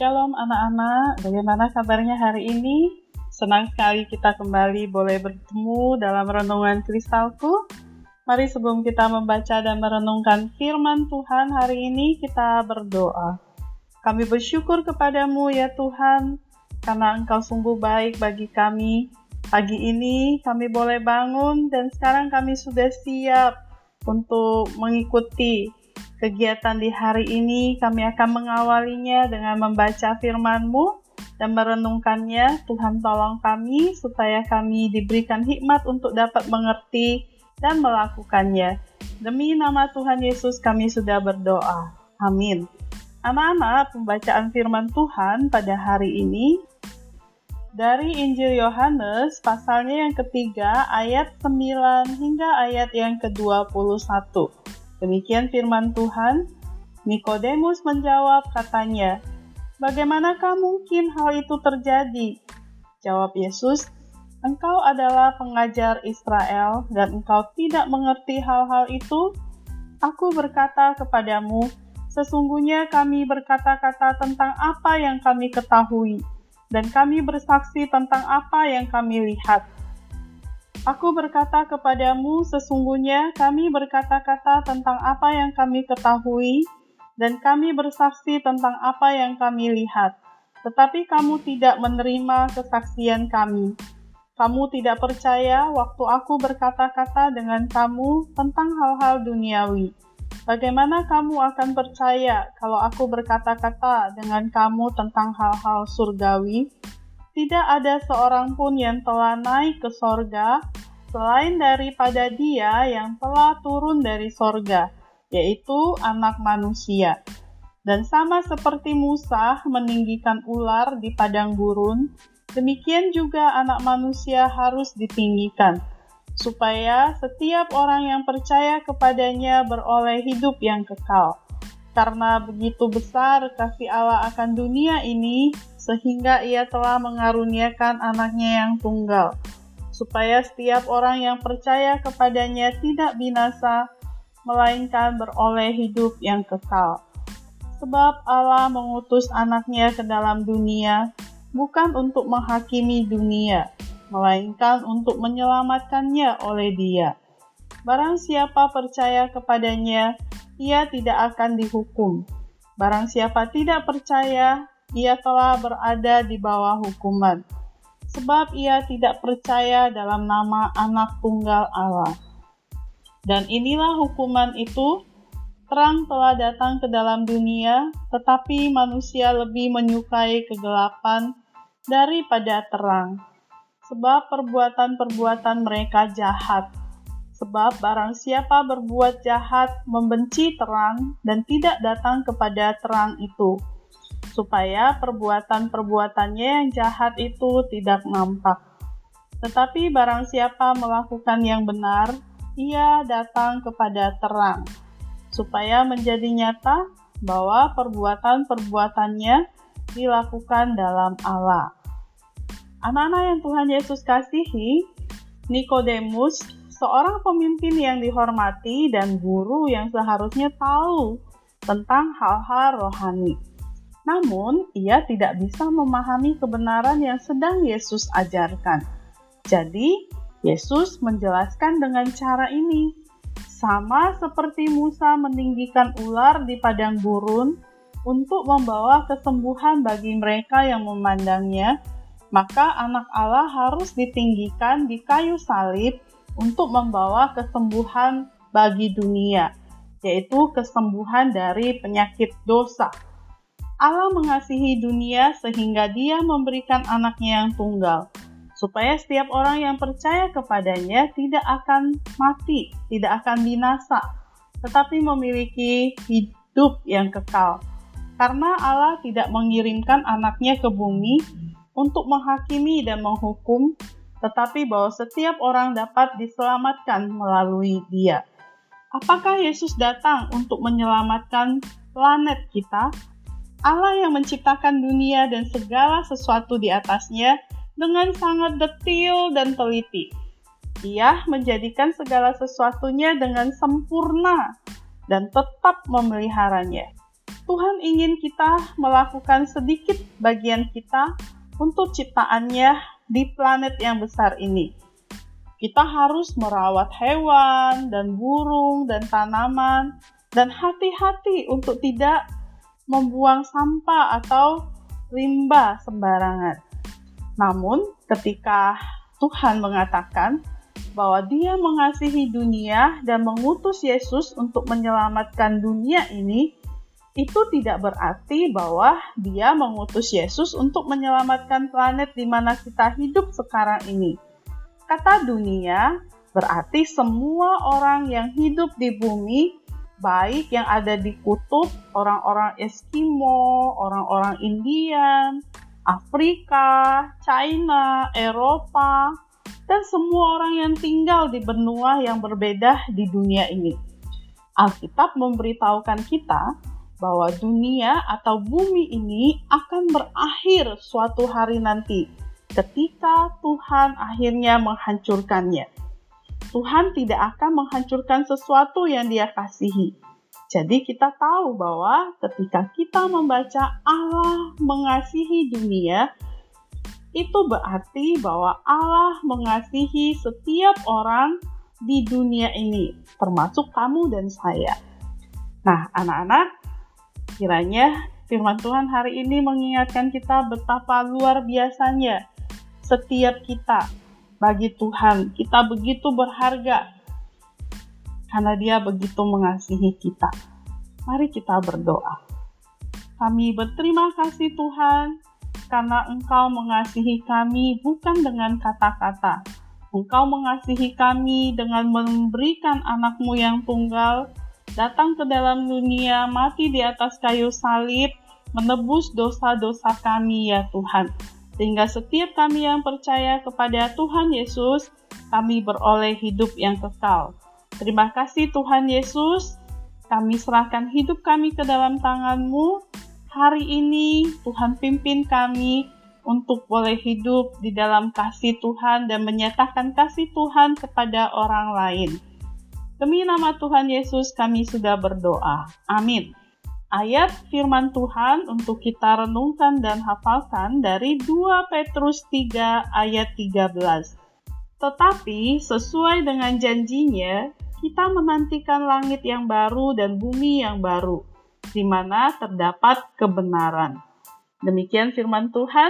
Shalom anak-anak, bagaimana kabarnya hari ini? Senang sekali kita kembali boleh bertemu dalam renungan kristalku. Mari sebelum kita membaca dan merenungkan firman Tuhan hari ini, kita berdoa. Kami bersyukur kepadamu ya Tuhan, karena Engkau sungguh baik bagi kami. Pagi ini kami boleh bangun dan sekarang kami sudah siap untuk mengikuti kegiatan di hari ini kami akan mengawalinya dengan membaca firman-Mu dan merenungkannya. Tuhan tolong kami supaya kami diberikan hikmat untuk dapat mengerti dan melakukannya. Demi nama Tuhan Yesus kami sudah berdoa. Amin. Anak-anak, pembacaan firman Tuhan pada hari ini dari Injil Yohanes pasalnya yang ketiga ayat 9 hingga ayat yang ke-21. Demikian firman Tuhan. Nikodemus menjawab katanya, Bagaimanakah mungkin hal itu terjadi? Jawab Yesus, Engkau adalah pengajar Israel dan engkau tidak mengerti hal-hal itu? Aku berkata kepadamu, sesungguhnya kami berkata-kata tentang apa yang kami ketahui, dan kami bersaksi tentang apa yang kami lihat Aku berkata kepadamu, sesungguhnya kami berkata-kata tentang apa yang kami ketahui, dan kami bersaksi tentang apa yang kami lihat. Tetapi kamu tidak menerima kesaksian kami. Kamu tidak percaya waktu aku berkata-kata dengan kamu tentang hal-hal duniawi. Bagaimana kamu akan percaya kalau aku berkata-kata dengan kamu tentang hal-hal surgawi? Tidak ada seorang pun yang telah naik ke sorga selain daripada dia yang telah turun dari sorga, yaitu anak manusia. Dan sama seperti Musa meninggikan ular di padang gurun, demikian juga anak manusia harus ditinggikan, supaya setiap orang yang percaya kepadanya beroleh hidup yang kekal. Karena begitu besar kasih Allah akan dunia ini, sehingga ia telah mengaruniakan anaknya yang tunggal, supaya setiap orang yang percaya kepadanya tidak binasa, melainkan beroleh hidup yang kekal. Sebab Allah mengutus anaknya ke dalam dunia, bukan untuk menghakimi dunia, melainkan untuk menyelamatkannya oleh dia. Barang siapa percaya kepadanya, ia tidak akan dihukum. Barang siapa tidak percaya, ia telah berada di bawah hukuman, sebab ia tidak percaya dalam nama Anak Tunggal Allah. Dan inilah hukuman itu: terang telah datang ke dalam dunia, tetapi manusia lebih menyukai kegelapan daripada terang, sebab perbuatan-perbuatan mereka jahat Sebab barang siapa berbuat jahat membenci terang dan tidak datang kepada terang itu, supaya perbuatan-perbuatannya yang jahat itu tidak nampak. Tetapi barang siapa melakukan yang benar, ia datang kepada terang, supaya menjadi nyata bahwa perbuatan-perbuatannya dilakukan dalam Allah. Anak-anak yang Tuhan Yesus kasihi, Nikodemus seorang pemimpin yang dihormati dan guru yang seharusnya tahu tentang hal-hal rohani. Namun, ia tidak bisa memahami kebenaran yang sedang Yesus ajarkan. Jadi, Yesus menjelaskan dengan cara ini, sama seperti Musa meninggikan ular di padang gurun untuk membawa kesembuhan bagi mereka yang memandangnya, maka Anak Allah harus ditinggikan di kayu salib untuk membawa kesembuhan bagi dunia, yaitu kesembuhan dari penyakit dosa. Allah mengasihi dunia sehingga Dia memberikan anaknya yang tunggal, supaya setiap orang yang percaya kepadanya tidak akan mati, tidak akan binasa, tetapi memiliki hidup yang kekal. Karena Allah tidak mengirimkan anaknya ke bumi untuk menghakimi dan menghukum, tetapi bahwa setiap orang dapat diselamatkan melalui Dia. Apakah Yesus datang untuk menyelamatkan planet kita? Allah yang menciptakan dunia dan segala sesuatu di atasnya dengan sangat detil dan teliti. Ia menjadikan segala sesuatunya dengan sempurna dan tetap memeliharanya. Tuhan ingin kita melakukan sedikit bagian kita untuk ciptaannya di planet yang besar ini. Kita harus merawat hewan dan burung dan tanaman dan hati-hati untuk tidak membuang sampah atau rimba sembarangan. Namun, ketika Tuhan mengatakan bahwa Dia mengasihi dunia dan mengutus Yesus untuk menyelamatkan dunia ini, itu tidak berarti bahwa dia mengutus Yesus untuk menyelamatkan planet di mana kita hidup sekarang ini. Kata dunia berarti semua orang yang hidup di bumi, baik yang ada di kutub, orang-orang Eskimo, orang-orang Indian, Afrika, China, Eropa, dan semua orang yang tinggal di benua yang berbeda di dunia ini. Alkitab memberitahukan kita bahwa dunia atau bumi ini akan berakhir suatu hari nanti ketika Tuhan akhirnya menghancurkannya. Tuhan tidak akan menghancurkan sesuatu yang Dia kasihi. Jadi, kita tahu bahwa ketika kita membaca Allah mengasihi dunia, itu berarti bahwa Allah mengasihi setiap orang di dunia ini, termasuk kamu dan saya. Nah, anak-anak, Kiranya firman Tuhan hari ini mengingatkan kita betapa luar biasanya setiap kita bagi Tuhan. Kita begitu berharga karena Dia begitu mengasihi kita. Mari kita berdoa. Kami berterima kasih Tuhan karena Engkau mengasihi kami bukan dengan kata-kata. Engkau mengasihi kami dengan memberikan anakmu yang tunggal datang ke dalam dunia, mati di atas kayu salib, menebus dosa-dosa kami ya Tuhan. Sehingga setiap kami yang percaya kepada Tuhan Yesus, kami beroleh hidup yang kekal. Terima kasih Tuhan Yesus, kami serahkan hidup kami ke dalam tangan-Mu. Hari ini Tuhan pimpin kami untuk boleh hidup di dalam kasih Tuhan dan menyatakan kasih Tuhan kepada orang lain. Demi nama Tuhan Yesus kami sudah berdoa. Amin. Ayat firman Tuhan untuk kita renungkan dan hafalkan dari 2 Petrus 3 ayat 13. Tetapi sesuai dengan janjinya, kita menantikan langit yang baru dan bumi yang baru, di mana terdapat kebenaran. Demikian firman Tuhan.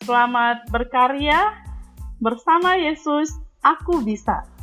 Selamat berkarya bersama Yesus. Aku bisa.